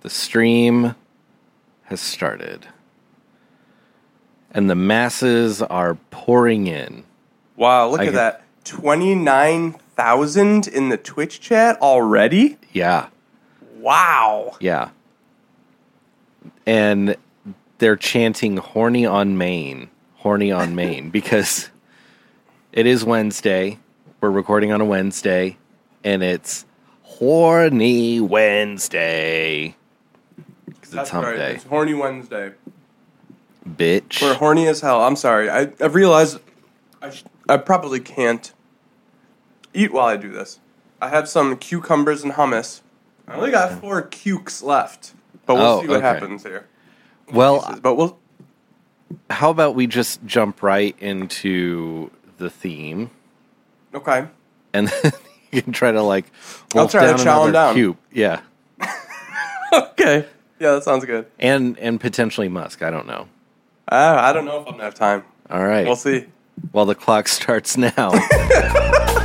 The stream has started. And the masses are pouring in. Wow, look I at get- that. 29,000 in the Twitch chat already? Yeah, Wow. yeah. And they're chanting horny on Maine, horny on Maine, because it is Wednesday. We're recording on a Wednesday, and it's horny Wednesday. Because it's hump right. day. It's Horny Wednesday. Bitch. We're horny as hell. I'm sorry. I, I've realized I, sh- I probably can't eat while I do this. I have some cucumbers and hummus. I only got four cukes left. But we'll Oh, see what okay. happens here. well, But we'll. how about we just jump right into the theme, Okay. and then you can try to like I'll wolf try to down chow 'em another down. cube. Yeah, Okay. Yeah, that sounds good. and and potentially Musk. I don't know. Uh, I don't know if I'm to have time. All right. We'll see. Well, the clock starts now.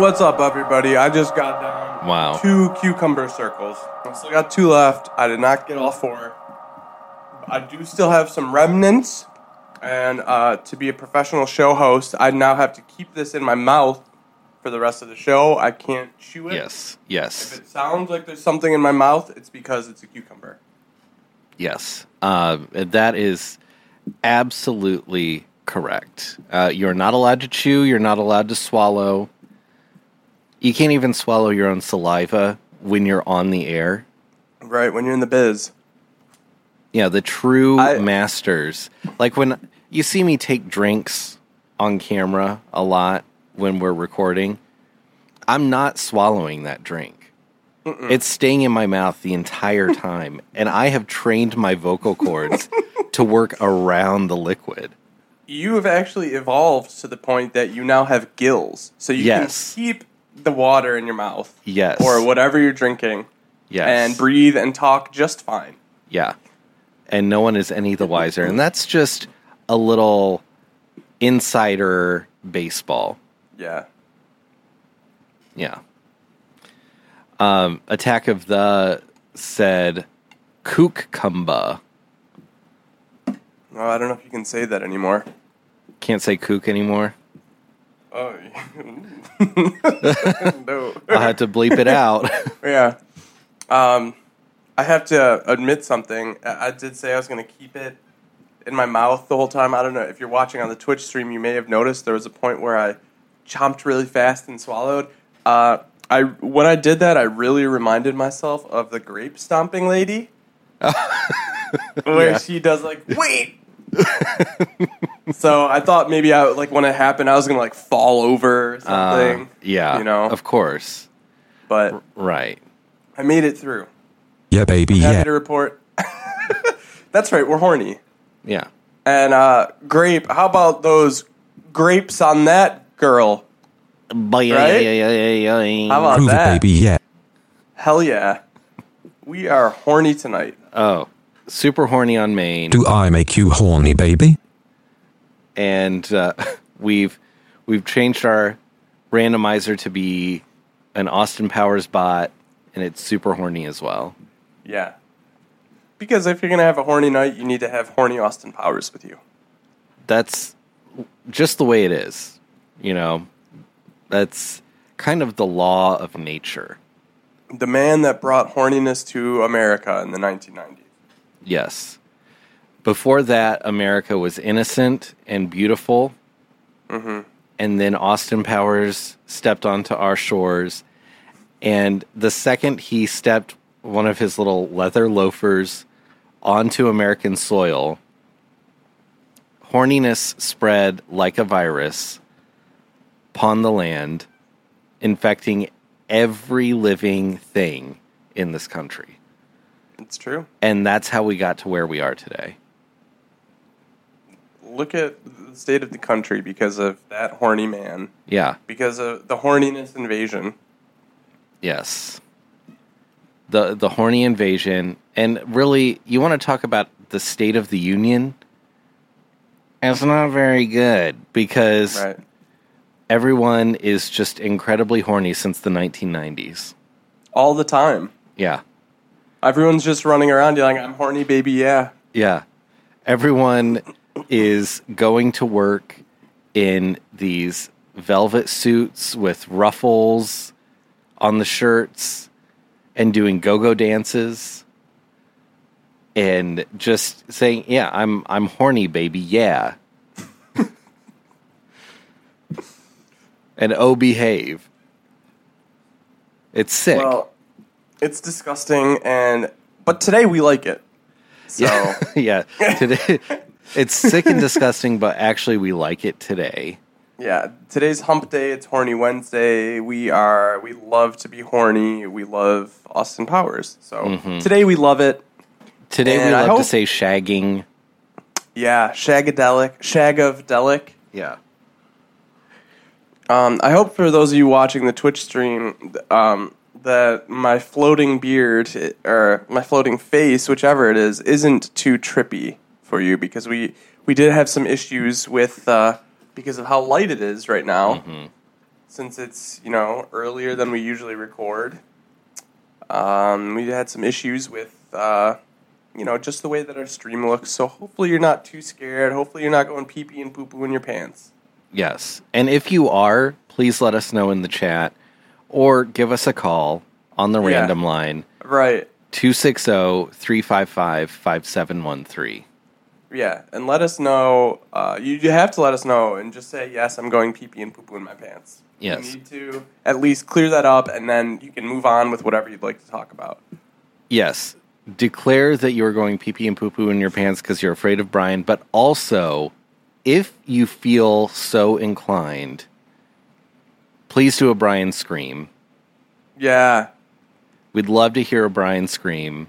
What's up, everybody? I just got down Wow. two cucumber circles. I still got two left. I did not get all four. I do still have some remnants. And uh, to be a professional show host, I now have to keep this in my mouth for the rest of the show. I can't chew it. yes. Yes. If it sounds like there's something in my mouth, it's because it's a cucumber. Yes. Uh, that is absolutely correct. Uh, you're not allowed to chew. You're not allowed to swallow. You can't even swallow your own saliva when you're on the air. Right, when you're in the biz. Yeah, the true I- masters. Like when you see me take drinks on camera a lot when we're recording, I'm not swallowing that drink. It's staying in my mouth the entire time, and I have trained my vocal cords to work around the liquid. You have actually evolved to the point that you now have gills. So you Yes. can keep the water in your mouth. Yes. Or whatever you're drinking. Yes. and breathe and talk just fine. Yeah. And no one is any the wiser. And that's just a little insider baseball. Yeah. Yeah. Um, Attack of the said kook-kumba. Oh, I don't know if you can say that anymore. Can't say kook anymore. Oh, no. I'll have to bleep it out. yeah. Um, I have to admit something. I I did say I was going to keep it in my mouth the whole time. I don't know if you're watching on the Twitch stream. You may have noticed there was a point where I chomped really fast and swallowed. Uh, I when I did that, I really reminded myself of the grape stomping lady, where Yeah. she does like wait. so I thought maybe I like when it happened, I was gonna like fall over or Uh, something. yeah. you know. Of course. but Right. I made it through. Yeah, baby, Happy yeah. to report. That's right, we're horny. Yeah. And uh, grape, how about those grapes on that girl? Right? How about Prove it, that? baby, yeah. Hell yeah. We are horny tonight. Oh, super horny on Maine. Do I make you horny, baby? and uh, we've we've changed our randomizer to be an Austin Powers bot, and it's super horny as well. Yeah. Because if you're going to have a horny night, you need to have horny Austin Powers with you. That's just the way it is, you know. That's kind of the law of nature. The man that brought horniness to America in the 1990s. Yes. Before that, America was innocent and beautiful. Mm-hmm. And then Austin Powers stepped onto our shores. And the second he stepped one of his little leather loafers onto American soil, horniness spread like a virus upon the land, infecting every living thing in this country. It's true. And that's how we got to where we are today. look at the state of the country because of that horny man, Yeah. because of the horniness invasion. Yes. The the horny invasion and really you want to talk about the state of the union? It's not very good because Right. everyone is just incredibly horny since the 1990s. All the time. Yeah. Everyone's just running around yelling, I'm horny, baby, yeah. Yeah. Everyone is going to work in these velvet suits with ruffles on the shirts and doing go-go dances and just saying, "Yeah, I'm I'm horny, baby. Yeah." and oh behave. It's sick. Well, it's disgusting, and but today we like it. So yeah. yeah. Today it's sick and disgusting, but actually we like it today. yeah, today's Hump Day. It's Horny Wednesday. We are we love to be horny. We love Austin Powers. So Mm-hmm. today we love it. Today we And I love to say shagging. Yeah, shagadelic, shag of delic. Yeah. Um, I hope for those of you watching the Twitch stream, um, that my floating beard or my floating face, whichever it is, isn't too trippy for you because we we did have some issues with uh, because of how light it is right now. Since it's you know earlier than we usually record, um, we had some issues with. Uh, you know, just the way that our stream looks. So hopefully you're not too scared. Hopefully you're not going pee pee and poo poo in your pants. Yes. And if you are, please let us know in the chat or give us a call on the Yeah. random line Right. 260 355 5713. Yeah, and let us know. Uh, you, you have to let us know and just say yes. I'm going pee pee and poo poo in my pants. Yes. You need to at least clear that up, and then you can move on with whatever you'd like to talk about. Yes. Declare that you're going pee pee and poo poo in your pants because you're afraid of Bryan, but also, if you feel so inclined, please do a Bryan scream. Yeah. We'd love to hear a Bryan scream.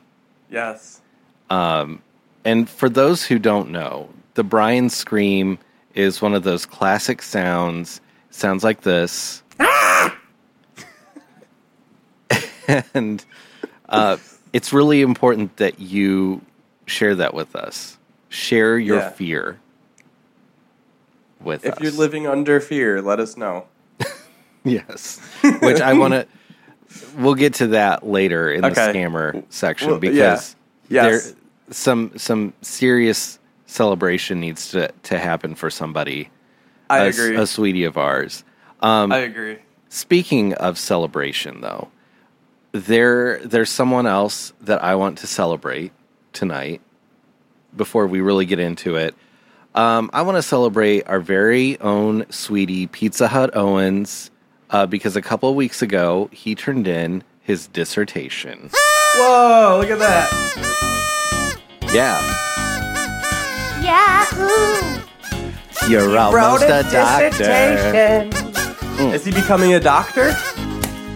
Yes. And for those who don't know, the Bryan scream is one of those classic sounds. Sounds like this. and uh, it's really important that you share that with us. Share your Yeah. fear with If us. you're living under fear, let us know. Yes. Which I want to. We'll get to that later in the Okay. scammer section Well, because yeah. Yes. there some some serious celebration needs to to happen for somebody. I a, agree. A sweetie of ours. Um, I agree. Speaking of celebration, though, there there's someone else that I want to celebrate tonight. Before we really get into it, um, I want to celebrate our very own sweetie Pizza Hut Owens uh, because a couple of weeks ago he turned in his dissertation. Whoa! Look at that. Yeah, Yahoo! you're almost a doctor. dissertation. Is he becoming a doctor?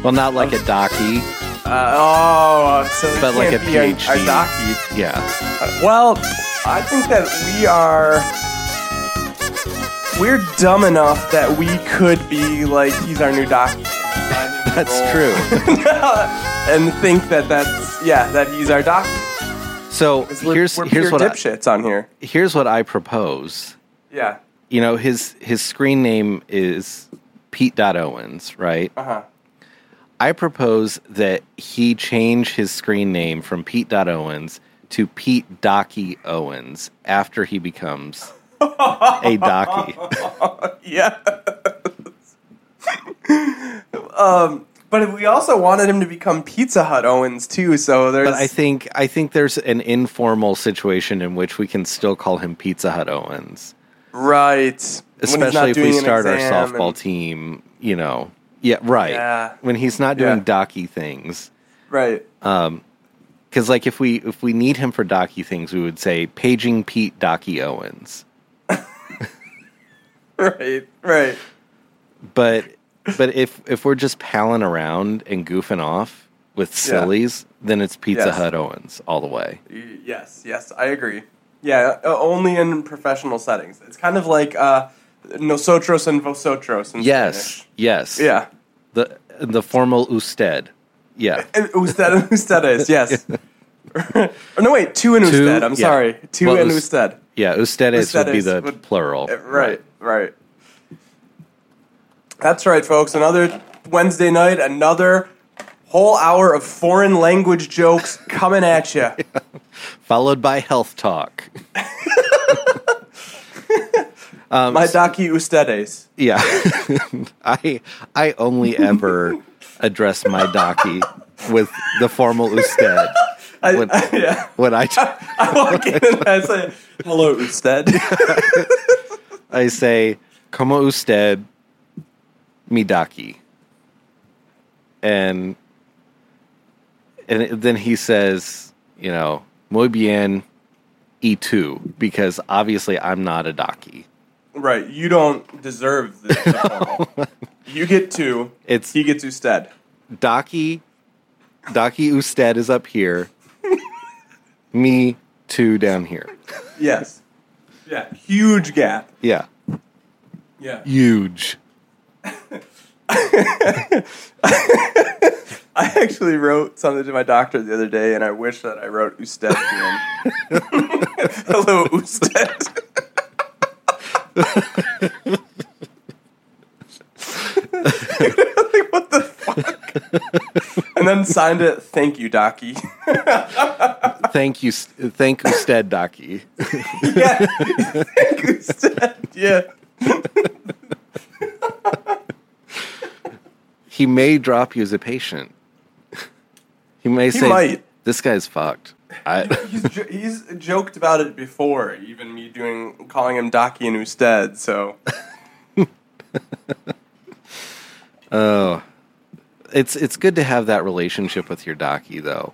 Well, not like a docky, Uh, oh, so But like can't a be our- PhD. Our docky. yeah. Uh, Well, I think that we are. We're dumb enough that we could be like he's our new doctor. That's true. and think that that's yeah that he's our doc. So here's we're here's what I, on here. here's what I propose. Yeah. You know his his screen name is Pete Dot Owens, right? Uh huh. I propose that he change his screen name from Pete Dot Owens to Pete Docky Owens after he becomes a Docky. Yeah. um, but we also wanted him to become Pizza Hut Owens too. So there's. But I think I think there's an informal situation in which we can still call him Pizza Hut Owens. right. When he's not especially if we start our softball and- team, you know. Yeah, right. Yeah. When he's not doing Yeah. docky things. Right. Um Because like if we if we need him for docky things, we would say paging Pete Docky Owens. Right. Right. But but if if we're just palling around and goofing off with Yeah. sillies, then it's Pizza Yes. Hut Owens all the way. Yes. Yes. I agree. Yeah, only in professional settings. It's kind of like uh, nosotros and vosotros in Yes, Spanish. yes. Yeah. The the formal usted. Yeah. Usted and ustedes, yes. or no, wait, two and usted. I'm yeah. sorry. Two Well, and us- usted. Yeah, ustedes, would be the would- plural. Uh, Right, right. That's right, folks. Another Wednesday night, another whole hour of foreign language jokes coming at you. Followed by health talk. My daki ustedes. Yeah. I I only ever address my docky with the formal usted. I, When- yeah. When I I walk in and I say, hello, usted. I say, como usted mi daki? And and then he says, you know, muy bien y tú, because obviously I'm not a daki. right, you don't deserve this. you get two, It's he gets usted. Daki Daki usted is up here. Me two down here. Yes. Yeah, huge gap. Yeah. Yeah. Huge. I actually wrote something to my doctor the other day, and I wish that I wrote usted to him. Hello, usted. like, what the fuck? and then signed it, thank you, Docky. Thank you thank you, Stead Daki. yeah, thank you, usted. Yeah. he may drop you as a patient. He may say, might. "This guy's fucked." I, He's, jo- he's joked about it before, even me doing calling him Docky and Usted. So oh, it's it's good to have that relationship with your docky, though,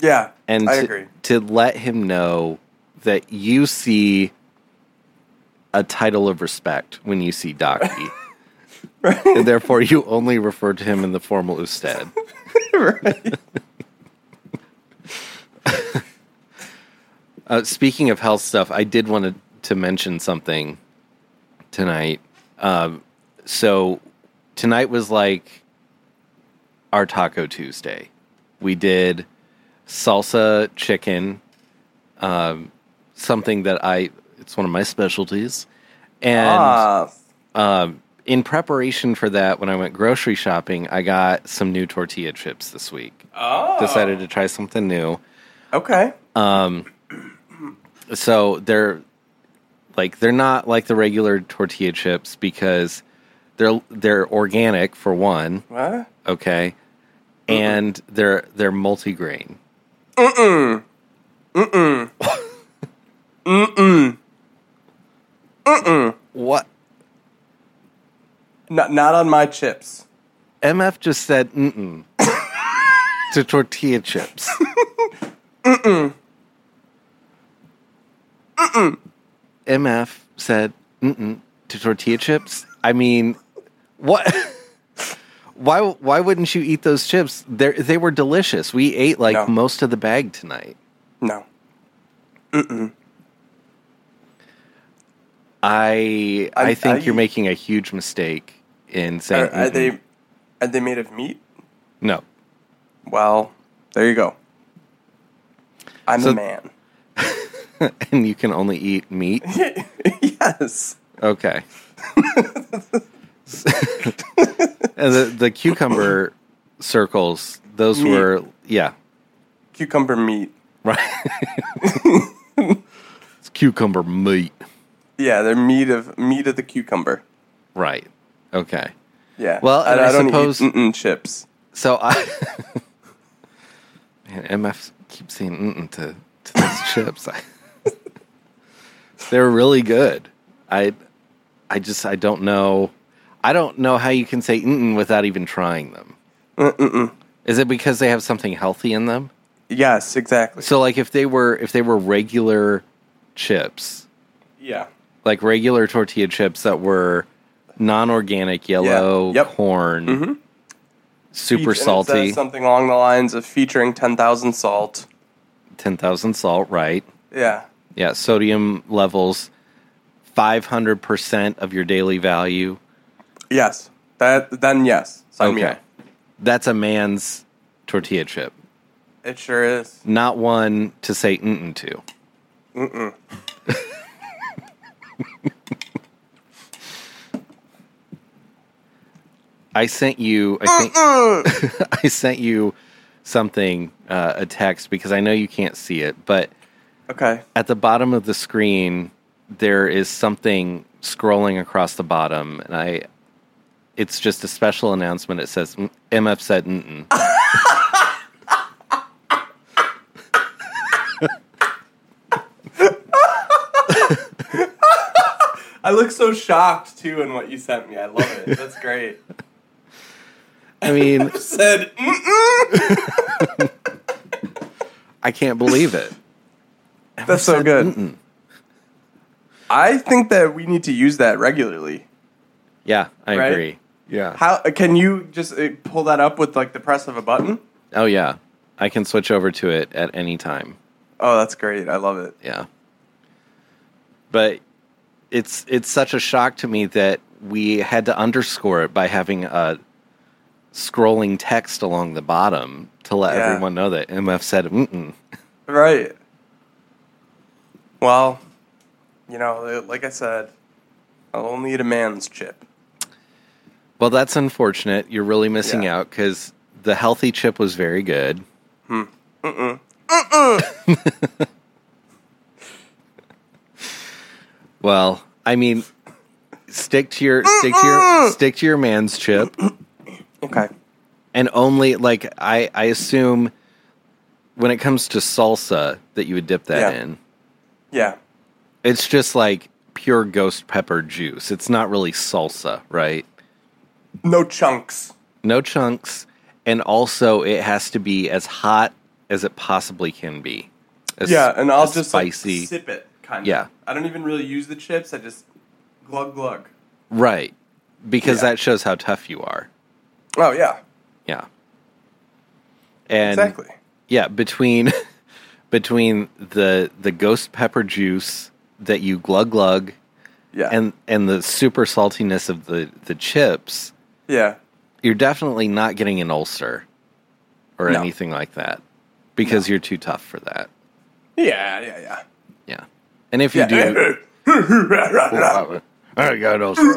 yeah, and I to, agree. to let him know that you see a title of respect when you see docky, and therefore you only refer to him in the formal usted. right. Uh, speaking of health stuff, I did want to, to mention something tonight. Um, so tonight was like our Taco Tuesday. We did salsa chicken, um, something that I it's one of my specialties, and ah, um, in preparation for that, when I went grocery shopping, I got some new tortilla chips this week. oh, Decided to try something new. okay. Um, so they're like they're not like the regular tortilla chips because they're they're organic for one, What? okay, and they're they're multigrain. Mm mm. Mm mm. Mm mm. What? Not, not on my chips. MF just said mm mm to tortilla chips. Mm mm. MF said mm mm to tortilla chips. I mean, what? why? Why wouldn't you eat those chips? They they were delicious. We ate like No. most of the bag tonight. No. I I, I- think I- you're making a huge mistake in saying Are, are they are they made of meat? no. Well, there you go. I'm So- a man. and you can only eat meat. yes. Okay. and the the cucumber circles, those Meat. were yeah, Cucumber meat. right. it's cucumber meat. Yeah, they're meat of meat of the cucumber. Right. Okay. Yeah. Well, and I don't suppose- eat mm-mm chips. So I Man, MF keeps saying mm to to those chips. I, they're really good. I I just I don't know I don't know how you can say mm without even trying them. Mm-mm. Is it because they have something healthy in them? Yes, exactly. So like if they were if they were regular chips, yeah. like regular tortilla chips that were non-organic yellow Yep. Mm-hmm. corn, super Feature- salty, something along the lines of featuring ten thousand salt. ten thousand salt, right? Yeah. Yeah, sodium levels 500% of your daily value. Yes. That then yes. Sign me up. That's a man's tortilla chip, It sure is. not one to say mm to. I sent you. I think I sent you something, uh, a text because I know you can't see it, but Okay. at the bottom of the screen there is something scrolling across the bottom, and I. It's just a special announcement. It says "Mm, MF said mm I look so shocked too in what you sent me. I love it. That's great. I mean, Said mm, I can't believe it. that's so good. mm-mm. I think that we need to use that regularly. Yeah, I Right? agree. Yeah. How can you just uh, pull that up with like the press of a button? Oh yeah, I can switch over to it at any time. Oh, that's great. I love it. Yeah. But it's it's such a shock to me that we had to underscore it by having a scrolling text along the bottom to let Yeah. everyone know that MF said mm Right. Well, you know, like I said, I'll only eat a man's chip. Well, that's unfortunate. You're really missing Yeah. out because the healthy chip was very good. Hmm. well, I mean, stick to your stick to your stick to your man's chip, Okay. and only like I I assume when it comes to salsa that you would dip that Yeah. in. Yeah. It's just like pure ghost pepper juice. It's not really salsa, right? No chunks. no chunks, and also it has to be as hot as it possibly can be. As- yeah, and I'll just spicy, like, sip it, kind of. Yeah. I don't even really use the chips. I just glug glug. right? Because Yeah. that shows how tough you are. Oh yeah, Yeah, and exactly. yeah, between between the the ghost pepper juice that you glug glug Yeah, and and the super saltiness of the the chips, yeah, you're definitely not getting an ulcer or No. anything like that because you're too tough for that. yeah, yeah, yeah. Yeah, and if you Yeah. do. I got ulcer.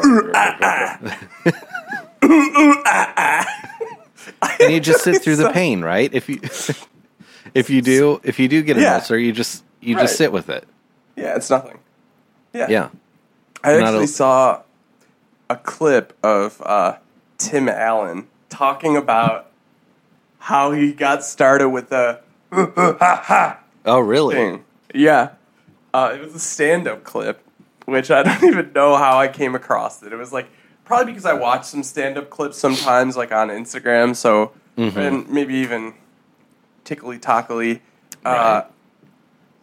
and you just sit through the pain, right? If you if you do if you do get an Yeah. ulcer, you just you Right. just sit with it. yeah, it's nothing. Yeah, Yeah. I actually a- saw a clip of uh, Tim Allen talking about how he got started with the Oh, really? thing. Yeah, uh, it was a stand-up clip, which I don't even know how I came across it. It was like probably because I watch some stand-up clips sometimes, like on Instagram. So and maybe even tickly tockily, uh, Right.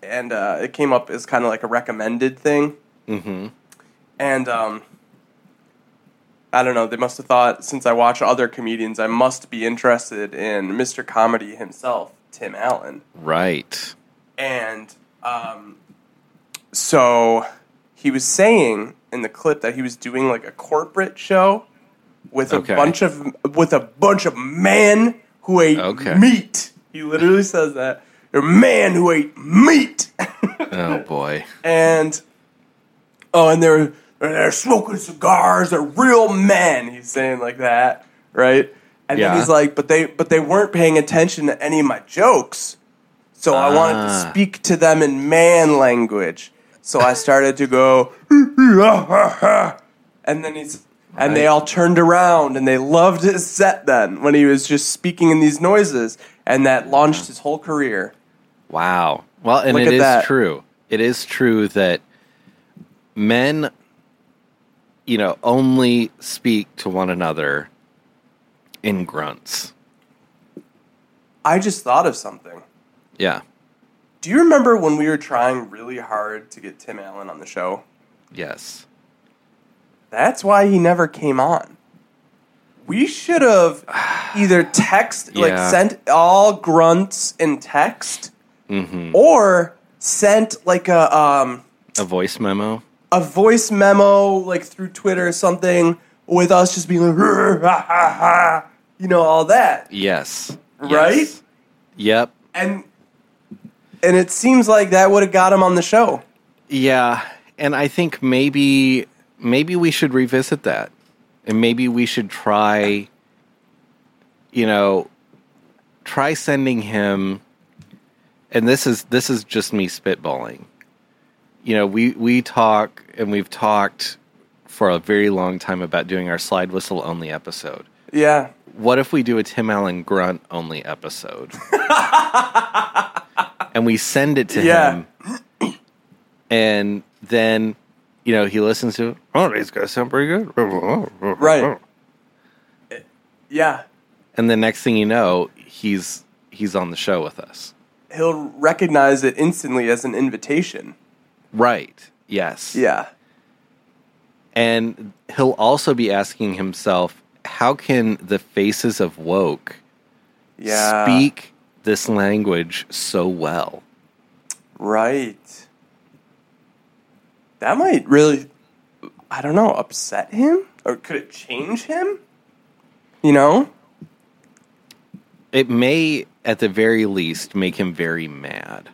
and uh, it came up as kind of like a recommended thing. Mm-hmm. And um, I don't know. They must have thought since I watch other comedians, I must be interested in Mr. Comedy himself, Tim Allen. Right. And um, so he was saying in the clip that he was doing like a corporate show with a bunch of with a bunch of men who ate Okay. meat. He literally says that. A man who ate meat. Oh boy. and oh, and they're they're smoking cigars. They're real men. He's saying like that, right? And Yeah. then he's like, but they but they weren't paying attention to any of my jokes, so I wanted to Ah. speak to them in man language. So I started to go, and then he's. And they all turned around and they loved his set then when he was just speaking in these noises, and that launched his whole career. Wow. Well, and Look it is that. true. It is true that men, you know, only speak to one another in grunts. I just thought of something. Yeah. Do you remember when we were trying really hard to get Tim Allen on the show? Yes. That's why he never came on. We should have either text, like sent all grunts in text, Mm-hmm. or sent like a um A voice memo. A voice memo like through Twitter or something with us just being like, ha, ha, ha," you know, all that, Yes. Right? Yes. Yep. and and it seems like that would have got him on the show. Yeah, and I think maybe maybe we should revisit that, and maybe we should try. You know, try sending him. And this is this is just me spitballing. You know, we we talk and we've talked for a very long time about doing our slide whistle only episode. Yeah, What if we do a Tim Allen grunt only episode? and we send it to Yeah. him. And then, you know, he listens to it. Oh, these guys sound pretty good. Right. yeah. And the next thing you know, he's he's on the show with us. He'll recognize it instantly as an invitation. Right. Yes. Yeah, And he'll also be asking himself, how can the faces of woke yeah. speak this language so well? Right. That might really, I don't know, upset him? Or could it change him? You know? it may at the very least make him very mad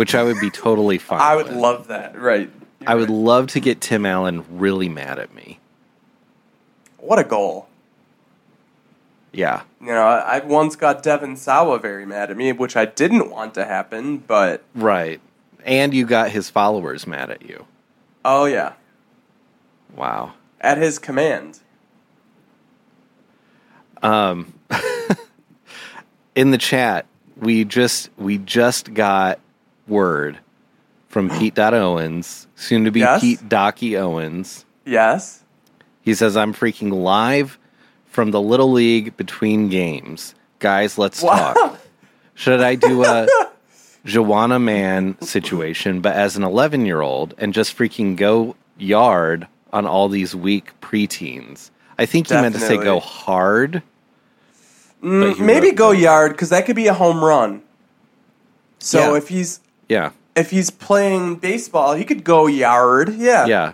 which i would be totally fine I would with. love that. Right. i would love to get tim allen really mad at me What a goal. yeah You know, I, I once got Devon Sawa very mad at me, which I didn't want to happen, but right and you got his followers mad at you oh yeah, wow at his command. Um in the chat we just we just got word from pete Dot owens soon to be Yes? pete docky owens Yes. He says, I'm freaking live from the Little League between games. Guys, let's Wow. talk. Should I do a Joanna Man situation, but as an 11 year old and just freaking go yard on all these weak preteens? I think he meant to say go hard. Mm, he Maybe go yard because that could be a home run. So Yeah. if he's Yeah. if he's playing baseball, he could go yard. Yeah. Yeah.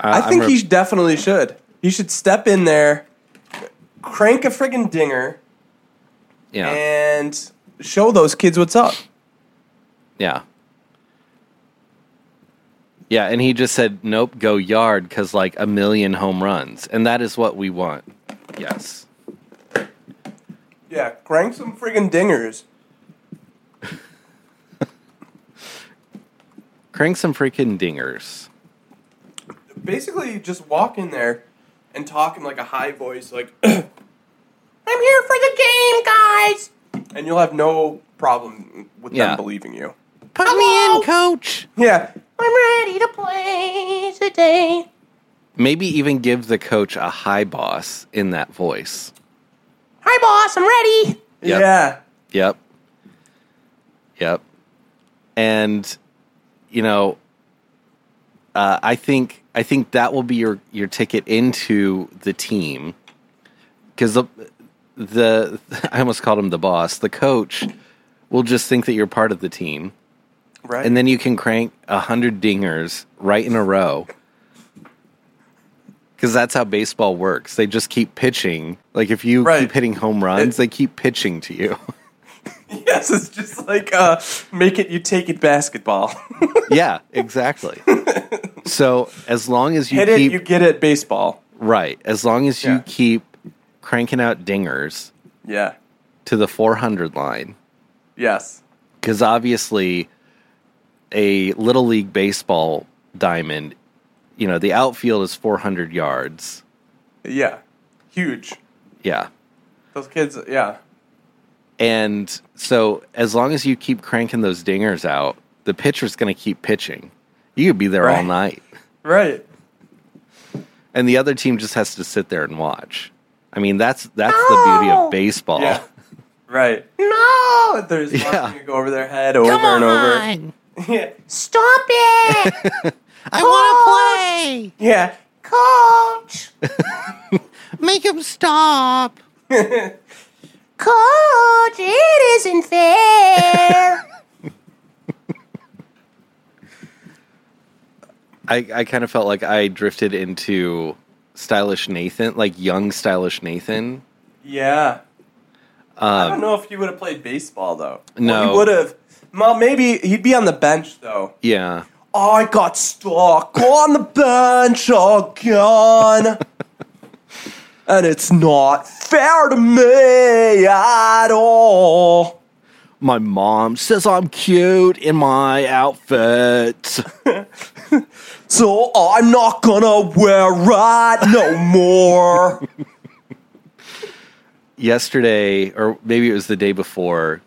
Uh, I think re- he definitely should. He should step in there, crank a friggin' dinger, Yeah. and show those kids what's up. Yeah. Yeah, and he just said, nope, go yard because like a million home runs. And that is what we want. Yes. Yeah, crank some friggin' dingers. Crank some freaking dingers. Basically, just walk in there and talk in like a high voice, like, I'm here for the game, guys! And you'll have no problem with Yeah. them believing you. Put me in, coach. Yeah. I'm ready to play today. Maybe even give the coach a high boss in that voice. Hi, boss, I'm ready. Yep. Yeah. Yep. Yep. And you know, uh, I think I think that will be your your ticket into the team because the the I almost called him the boss. The coach will just think that you're part of the team, Right. and then you can crank a hundred dingers right in a row. Because that's how baseball works. They just keep pitching. Like if you Right. keep hitting home runs, It- they keep pitching to you. yes, it's just like uh, make it, you take it basketball. yeah, exactly. so as long as you Hit it, keep you get it baseball. right, as long as you Yeah. keep cranking out dingers Yeah. to the 400 line, Yes. because obviously a little league baseball diamond, you know, the outfield is 400 yards. Yeah. Huge. Yeah. Those kids, yeah. And so as long as you keep cranking those dingers out, the pitcher's going to keep pitching. You could be there all night. Right. and the other team just has to sit there and watch. I mean, that's that's the beauty of baseball. Yeah. Right. No! There's Yeah. watching it go over their head over and over. Yeah. Stop it! I want to play. yeah. Coach! Make him stop. Coach, it isn't fair. I, I kind of felt like I drifted into stylish Nathan, like young stylish Nathan. Yeah. Um, I don't um, know if he would have played baseball though. No, well, he would have. Well, maybe he'd be on the bench though. Yeah. I got stuck on the bench again. and it's not fair to me at all. My mom says I'm cute in my outfit. So I'm not gonna wear it no more. Yesterday, or maybe it was the day before,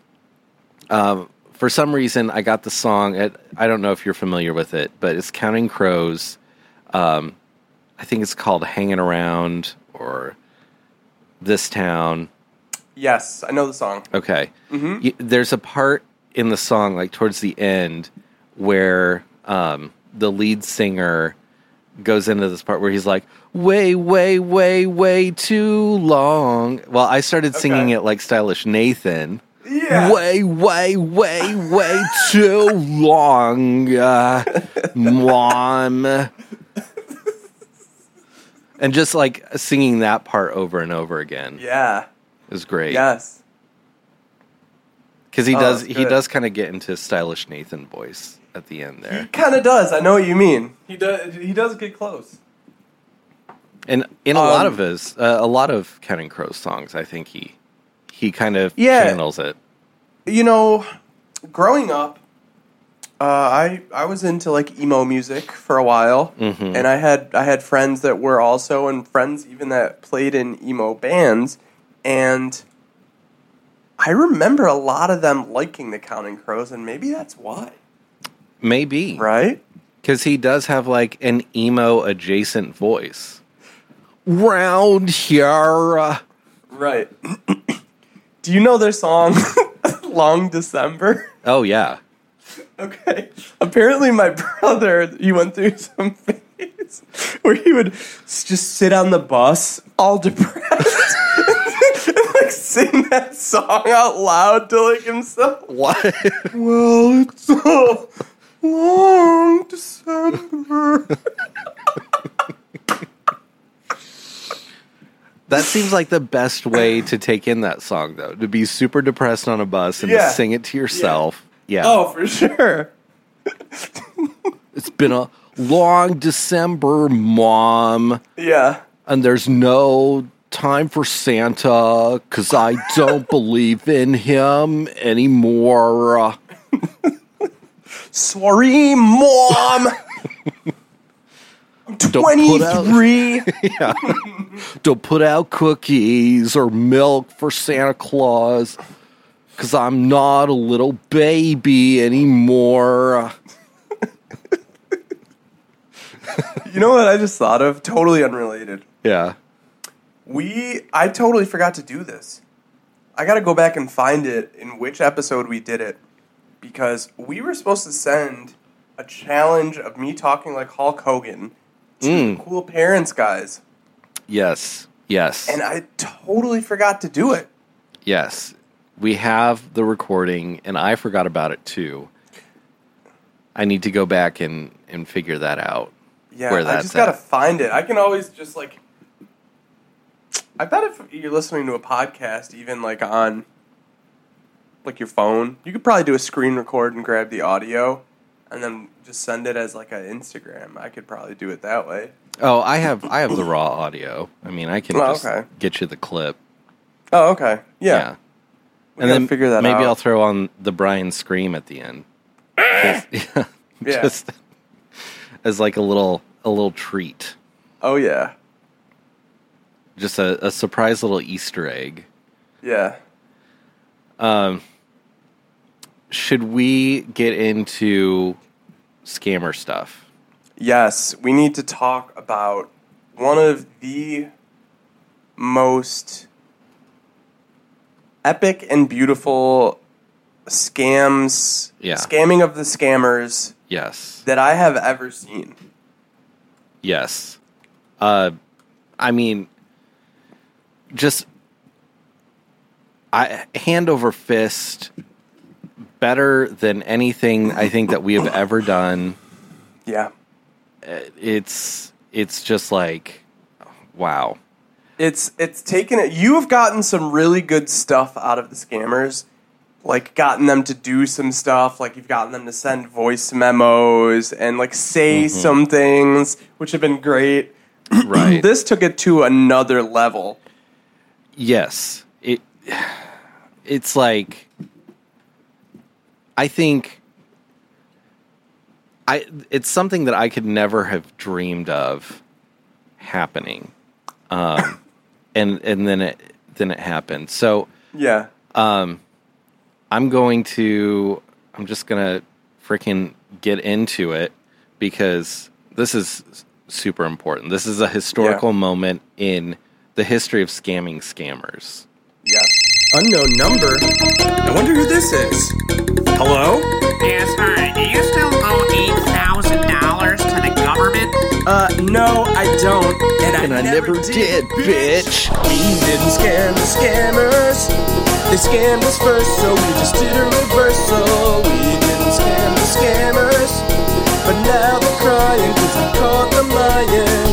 um, for some reason I got the song. At, I don't know if you're familiar with it, but it's Counting Crows. Um, I think it's called Hanging Around or This Town. yes, I know the song. Okay. Y- there's a part in the song, like towards the end, where um, the lead singer goes into this part where he's like, way, way, way, way too long. Well, I started singing Okay. it like stylish Nathan. Yeah. Way, way, way, way too long, uh, mom. And just like singing that part over and over again Yeah. is great Yes. because he Oh, does he does kind of get into stylish Nathan voice at the end there, He Kind of does. I know what you mean. He does. He does get close. and in a lot Um, of his uh, a lot of Counting Crows songs, I think he he kind of Yeah. channels it. You know, growing up, uh, I I was into like emo music for a while, and I had I had friends that were also, and friends even that played in emo bands, and I remember a lot of them liking the Counting Crows, and maybe that's why, Maybe right? because he does have like an emo adjacent voice. Round here, Right. Do you know their song "Long December"? oh yeah, Okay. Apparently, my brother he went through some phase where he would just sit on the bus, all depressed, and like sing that song out loud to like himself. what? Well, it's a long December. that seems like the best way to take in that song though, to be super depressed on a bus and Yeah. to sing it to yourself. Yeah. Oh, for sure. It's been a long December, mom, Yeah. and there's no time for Santa because I don't believe in him anymore. Sorry, mom. I'm Don't put out- 23. Don't put out cookies or milk for Santa Claus because I'm not a little baby anymore. you know what I just thought of? Totally unrelated. Yeah. We, I totally forgot to do this. I got to go back and find it in which episode we did it because we were supposed to send a challenge of me talking like Hulk Hogan to Mm. the cool parents guys, Yes. Yes. and I totally forgot to do it. Yes. We have the recording, and I forgot about it too. I need to go back and, and figure that out. Yeah, Where I that's just gotta at. find it. I can always just like. I bet if you're listening to a podcast, even like on, like your phone, you could probably do a screen record and grab the audio, and then just send it as like an Instagram. I could probably do it that way. Oh, I have I have the raw audio. I mean, I can Oh, just okay. get you the clip. Oh, okay, yeah. We and then figure that maybe out. I'll throw on the Bryan scream at the end. Just, yeah, Yeah. just as like a little a little treat, Oh yeah, just a, a surprise little Easter egg. yeah. Um, should we get into scammer stuff? Yes, we need to talk about one of the most epic and beautiful scams, Yeah. scamming of the scammers Yes. that I have ever seen. Yes. Uh, I mean, just I hand over fist, better than anything I think that we have ever done. Yeah. it's it's just like wow. It's it's taken it. You have gotten some really good stuff out of the scammers, like gotten them to do some stuff. Like you've gotten them to send voice memos and like say some things, which have been great. Right. This took it to another level. Yes. It it's like I think I it's something that I could never have dreamed of happening. Um and and then it then it happened. So Yeah. Um, I'm going to I'm just going to freaking get into it because this is super important. This is a historical Yeah. moment in the history of scamming scammers. Yeah. Unknown number. I wonder who this is. Hello? Yes, hi. Do you still owe eight thousand dollars to the government? Uh, no, I don't. And I, And I never did, bitch. We didn't scam the scammers. They scammed us first, so we just did a reversal. We didn't scam the scammers. But now they're crying because we caught them lying.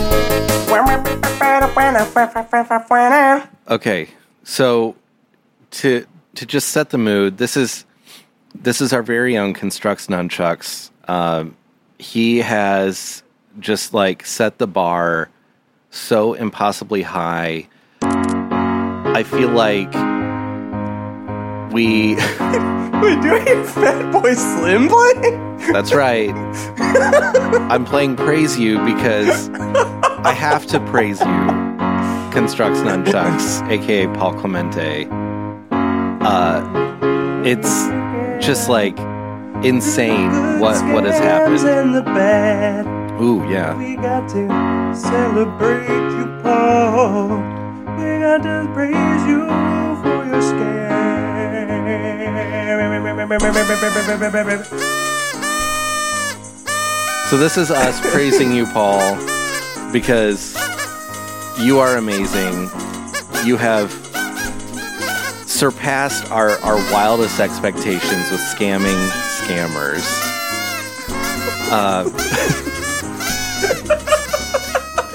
Okay, so to to just set the mood, this is this is our very own constructs nunchucks. Um, he has just like set the bar so impossibly high. I feel like we. Wait, do we have Fatboy Slim playing? That's right. I'm playing praise you because I have to praise you. Constructs Nunchucks, aka Paul Clemente. Uh, it's just like insane what what has happened. Ooh, yeah. We got to celebrate you, Paul. We got to praise you for your scam. So this is us praising you, Paul, because you are amazing. You have surpassed our, our wildest expectations with scamming scammers. Uh,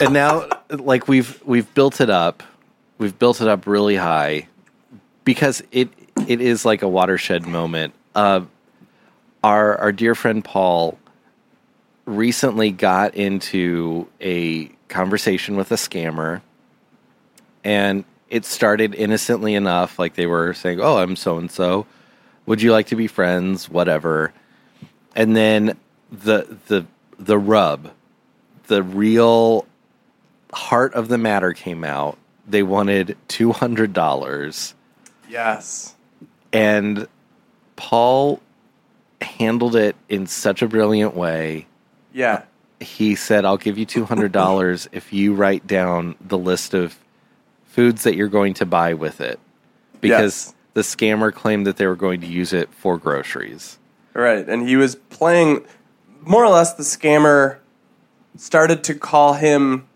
and now, like we've we've built it up, we've built it up really high because it it is like a watershed moment. Uh, our our dear friend Paul recently got into a conversation with a scammer and it started innocently enough like they were saying oh i'm so and so would you like to be friends? Whatever. And then the the the rub the real heart of the matter came out they wanted $200 Yes. and Paul handled it in such a brilliant way Yeah. he said, I'll give you $200 if you write down the list of foods that you're going to buy with it. Because Yes. the scammer claimed that they were going to use it for groceries. Right. And he was playing more or less the scammer started to call him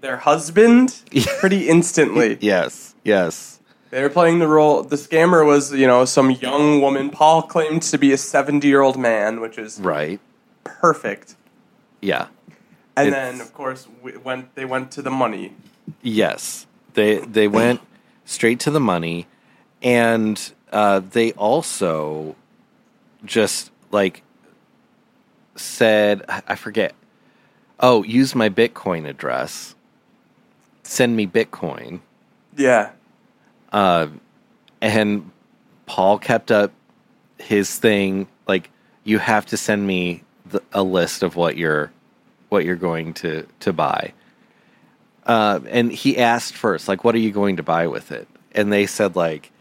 their husband pretty instantly. Yes, yes. They were playing the role. The scammer was, you know, some young woman. Paul claimed to be a 70 year old man, which is Right. perfect. Yeah. And It's- then, of course, we went. They went to the money. Yes. They they went straight to the money and uh, they also just like said I forget. Oh, use my Bitcoin address. Send me Bitcoin. Yeah, and Paul kept up his thing like you have to send me the, a list of what you're what you're going to to buy. Uh, and he asked first, like, what are you going to buy with it? And they said like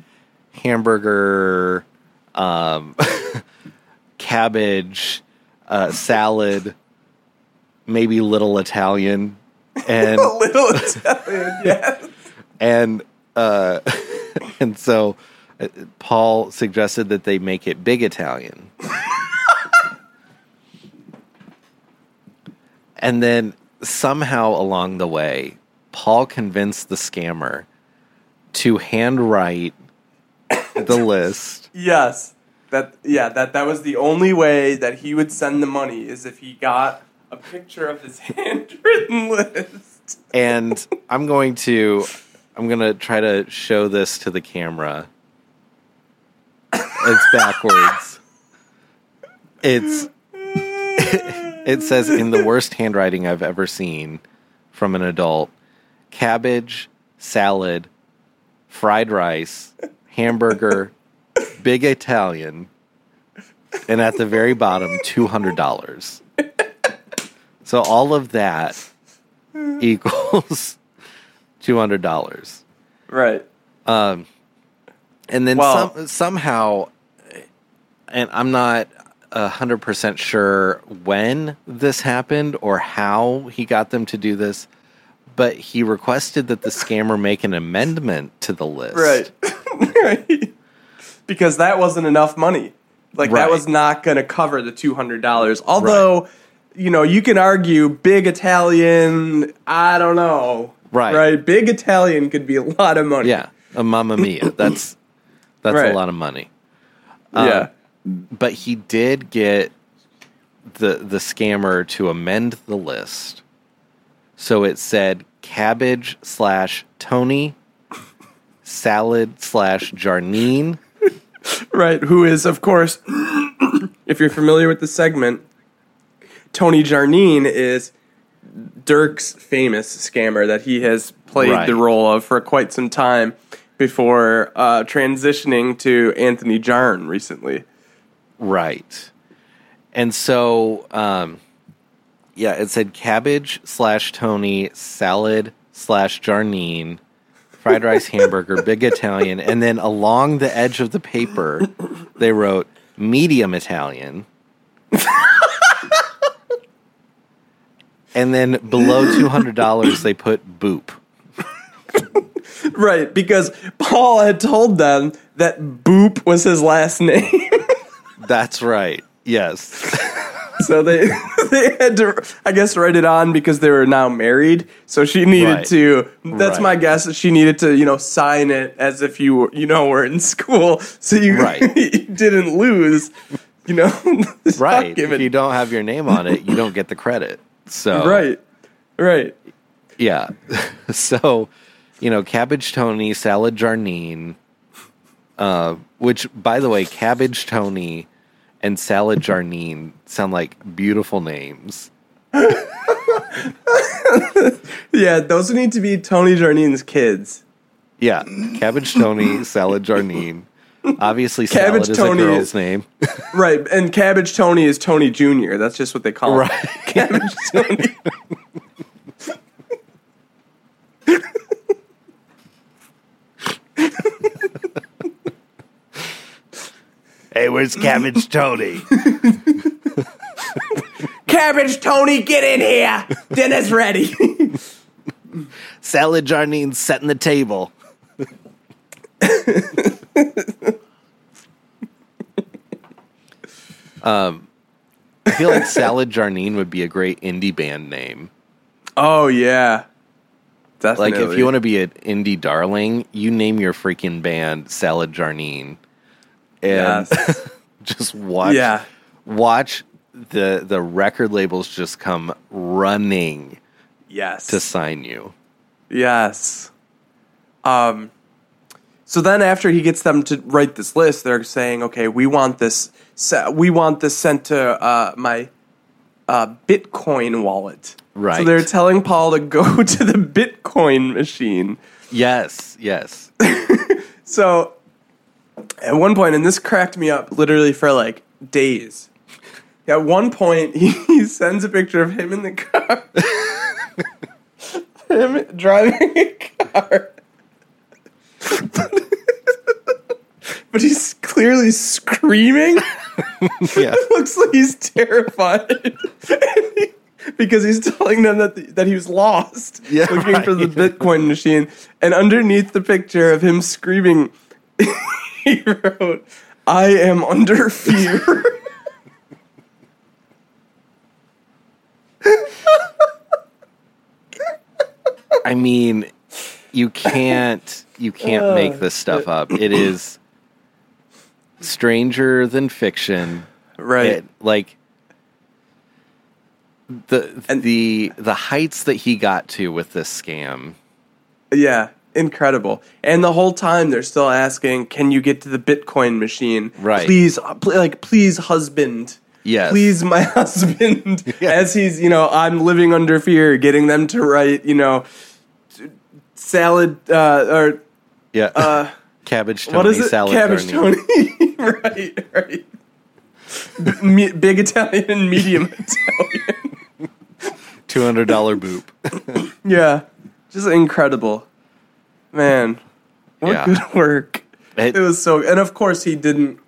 hamburger, um, cabbage, uh, salad, maybe little Italian, and a little Italian. Yeah, and uh, and so uh, Paul suggested that they make it big Italian. and then somehow along the way, Paul convinced the scammer to handwrite the list. yes. That yeah. That that was the only way that he would send the money is if he got a picture of his handwritten list. and I'm going to I'm going to try to show this to the camera. It's backwards. It's it says in the worst handwriting I've ever seen from an adult, cabbage, salad, fried rice, hamburger, big Italian, and at the very bottom $200. So all of that equals two hundred dollars, Right. Um, and then Well- some, somehow, and I'm not hundred percent sure when this happened or how he got them to do this, but he requested that the scammer make an amendment to the list. Right. right. Because that wasn't enough money. Like that was not going to cover the two hundred dollars. Although, you know, you can argue big Italian. I don't know. Right. Right. Big Italian could be a lot of money. Yeah, a Mamma Mia. That's that's Right. a lot of money. yeah. Um, but he did get the the scammer to amend the list so it said cabbage slash tony salad slash jarnine Right. Who is, of course, if you're familiar with the segment, Tony Jarnine is Dirk's famous scammer that he has played Right. the role of for quite some time before uh, transitioning to Anthony Jarn recently. right and so um yeah it said cabbage slash tony salad slash jarnine fried rice hamburger big italian and then along the edge of the paper they wrote medium italian and then below $200 they put boop Right, because Paul had told them that Boop was his last name. that's right yes so they they had to I guess write it on because they were now married. So she needed Right. to that's Right. my guess that she needed to, you know, sign it as if you were you know were in school. So you, Right. you didn't lose. You know, right if you don't have your name on it you don't get the credit so Right. Right. Yeah. so, you know, cabbage Tony, salad Jarnine, uh, which, by the way, cabbage Tony and salad Jarnine sound like beautiful names. Yeah, those need to be Tony Jarnine's kids. Yeah, cabbage Tony, salad Jarnine. Obviously, Cabbage salad is Tony a girl's is- name. Right. And Cabbage Tony is Tony Jr. That's just what they call him. Right. Cabbage Tony. Hey, where's cabbage Tony? Cabbage Tony, get in here. Dinner's ready. salad Jarnine setting the table. Um, I feel like Salad Jarnine would be a great indie band name. oh yeah. That's like if you want to be an indie darling, you name your freaking band Salad Jarnine, and Yes. just watch Yeah. watch the the record labels just come running Yes. to sign you. Yes. Um so then after he gets them to write this list, they're saying, "Okay, we want this we want this sent to uh, my uh, Bitcoin wallet." Right. So they're telling Paul to go to the Bitcoin machine. Yes, yes. So at one point, and this cracked me up literally for like days. At one point, he sends a picture of him in the car, him driving a car, but he's clearly screaming. Yeah. it Looks like he's terrified. Because he's telling them that that he was lost, Yeah, looking for the. Bitcoin machine, and underneath the picture of him screaming, he wrote, "I am under fear." I mean, you can't you can't make this stuff up. It is stranger than fiction. right. It, like the And- the the heights that he got to with this scam. Yeah, incredible. And the whole time they're still asking, "Can you get to the Bitcoin machine? Right. Please, uh, pl- like, please, husband. Yes. Please, my husband." Yeah. As he's, you know, I'm living under fear, getting them to write, you know, salad uh, or Yeah. uh, cabbage Tony what is it? salad Cabbage Tony. Tony. right, right. Me- big Italian and medium Italian. Two hundred dollar boop. Yeah, just incredible, man. What Yeah. good work! It- It, was so, and of course he didn't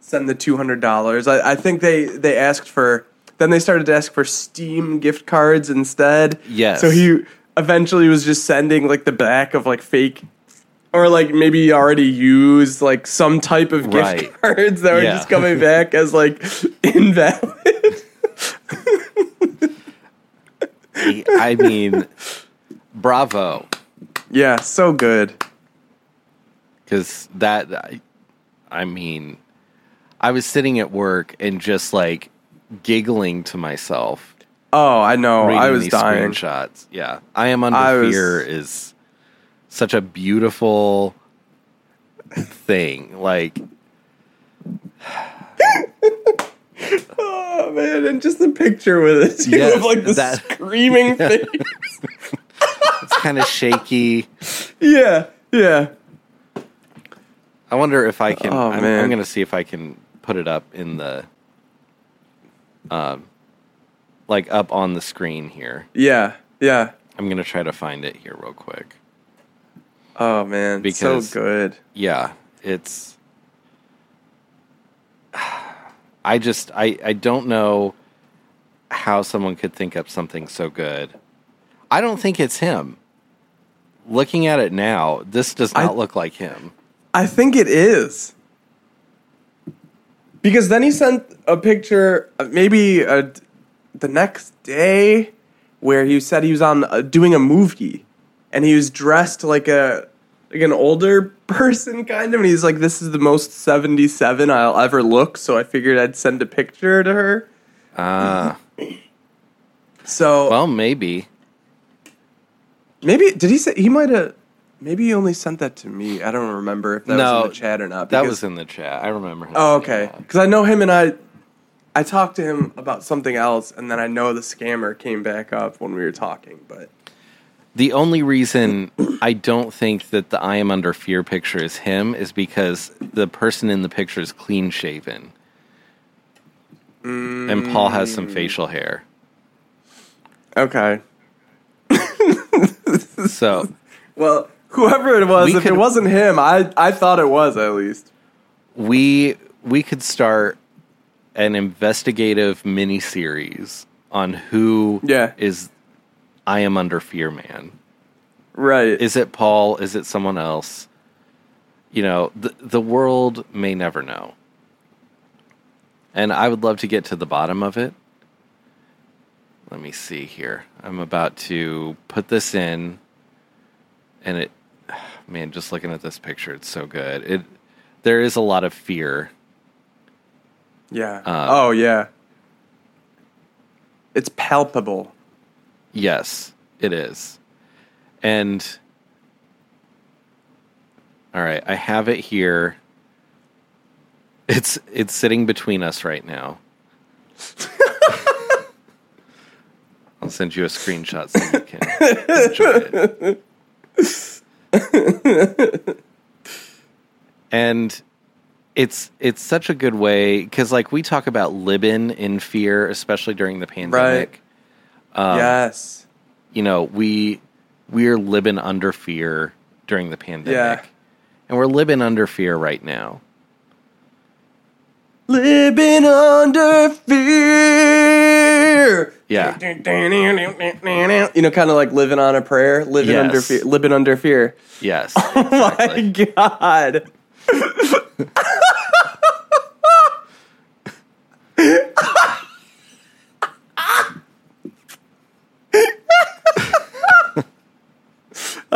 send the two hundred dollars. I, I think they they asked for. Then they started to ask for Steam gift cards instead. Yes. So he eventually was just sending like the back of like fake. Or like maybe he already used like some type of gift Right. cards that were Yeah. just coming back as like invalid. I mean, bravo, yeah, so good. because that. I, I mean, I was sitting at work and just like giggling to myself. Oh, I know. reading I was dying. screenshots. Yeah, I am under I was- fear is such a beautiful thing. Like, Oh man, and just the picture with it too, Yes, of like the that- screaming face. it's kind of shaky. yeah, yeah. I wonder if I can. Oh, I'm, man. I'm going to see if I can put it up in the, um, like up on the screen here. Yeah, yeah. I'm going to try to find it here real quick. Oh man, Because- so good. Yeah, it's. I just I I don't know how someone could think up something so good. I don't think it's him. Looking at it now, this does I- not look like him. I think it is. Because then he sent a picture, uh, maybe uh, the next day, where he said he was on uh, doing a movie, and he was dressed like a like an older person kind of, and he's like, "This is the most seventy seven I'll ever look." So I figured I'd send a picture to her. Ah, So well, maybe. maybe did he say he might have? Maybe he only sent that to me. I don't remember if that No, was in the chat or not. That was in the chat. I remember. Him Oh, okay. Because I know him and I, I talked to him about something else, and then I know the scammer came back up when we were talking. But The only reason I don't think that the I am under fear picture is him is because the person in the picture is clean shaven. And Paul has Mm. some facial hair. okay, So well, whoever it was, if could- it wasn't him, I I thought it was at least. we we could start an investigative mini series on who Yeah. is I am under fear man. Right. Is it Paul? Is it someone else? You know, the the world may never know. And I would love to get to the bottom of it. Let me see here. I'm about to put this in and it man, just looking at this picture, it's so good. It there is a lot of fear. Yeah. uh, oh yeah. It's palpable. Yes, it is. And all right, I have it here. It's it's sitting between us right now. I'll send you a screenshot so you can enjoy it. and it's it's such a good way because like we talk about living in fear, especially during the pandemic Right. yes. you know, we we're living under fear during the pandemic. Yeah. And we're living under fear right now. Living under fear. Yeah. You know, kind of like living on a prayer, living Yes. under fear, living under fear. Yes. Oh my god.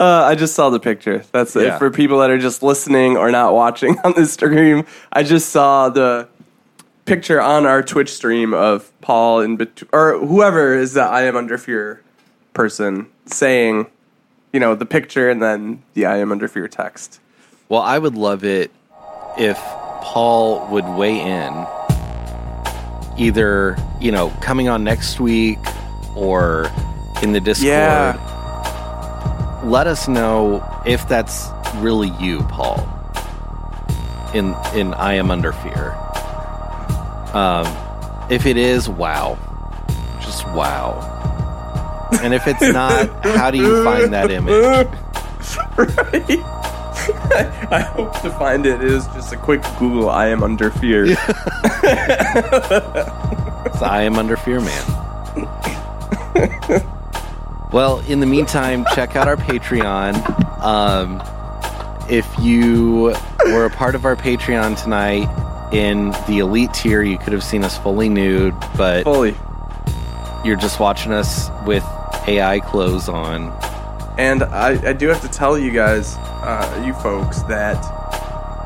Uh, I just saw the picture. That's it. Yeah. For people that are just listening or not watching on the stream, I just saw the picture on our Twitch stream of Paul in bet- or whoever is the I am under fear person saying, you know, the picture and then the I am under fear text. Well, I would love it if Paul would weigh in, either you know coming on next week or in the Discord. Yeah. Let us know if that's really you, Paul. In in I am under fear. Um, if it is, wow, just wow. And if it's not, how do you find that image? right? I hope to find it. It is just a quick Google. I am under fear. It's I am under fear, man. well, in the meantime, check out our Patreon. Um, if you were a part of our Patreon tonight in the elite tier, you could have seen us fully nude, but Fully. you're just watching us with AI clothes on. And I, I do have to tell you guys, uh, you folks, that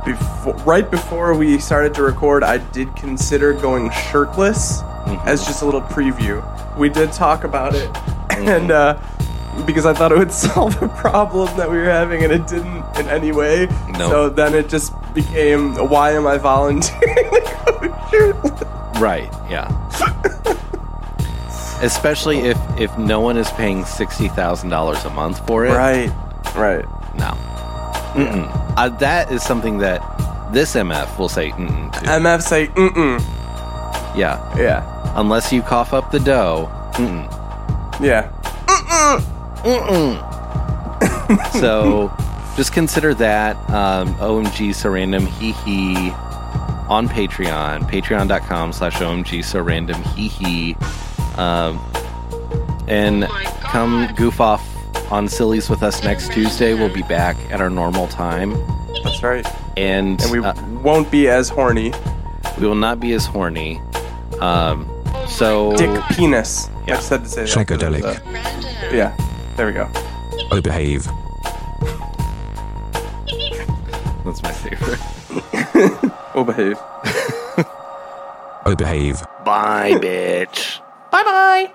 before, right before we started to record, I did consider going shirtless as just a little preview. We did talk about it, and uh, because I thought it would solve a problem that we were having, and it didn't in any way. No. So then it just became, why am I volunteering to go shirtless? Right, yeah. Especially if, if no one is paying $60,000 a month for it. Right, right. No. Mm-mm. Uh, that is something that this MF will say mm-mm to. MF say, mm-mm. yeah. Yeah, Unless you cough up the dough. Mm-mm. Yeah. So just consider that um, OMG so random hee hee on Patreon, patreon.com slash OMG so random hee hee. Um, and Oh come goof off on Sillies with us next Tuesday. We'll be back at our normal time. That's right. And, And we uh, won't be as horny. we will not be as horny. Um, so Dick penis. Yeah. I just had to say that. Psychedelic. Uh, Random. yeah, there we go. Oh, behave. that's my favorite. We'll behave. Oh, behave. Bye, bitch. Bye bye.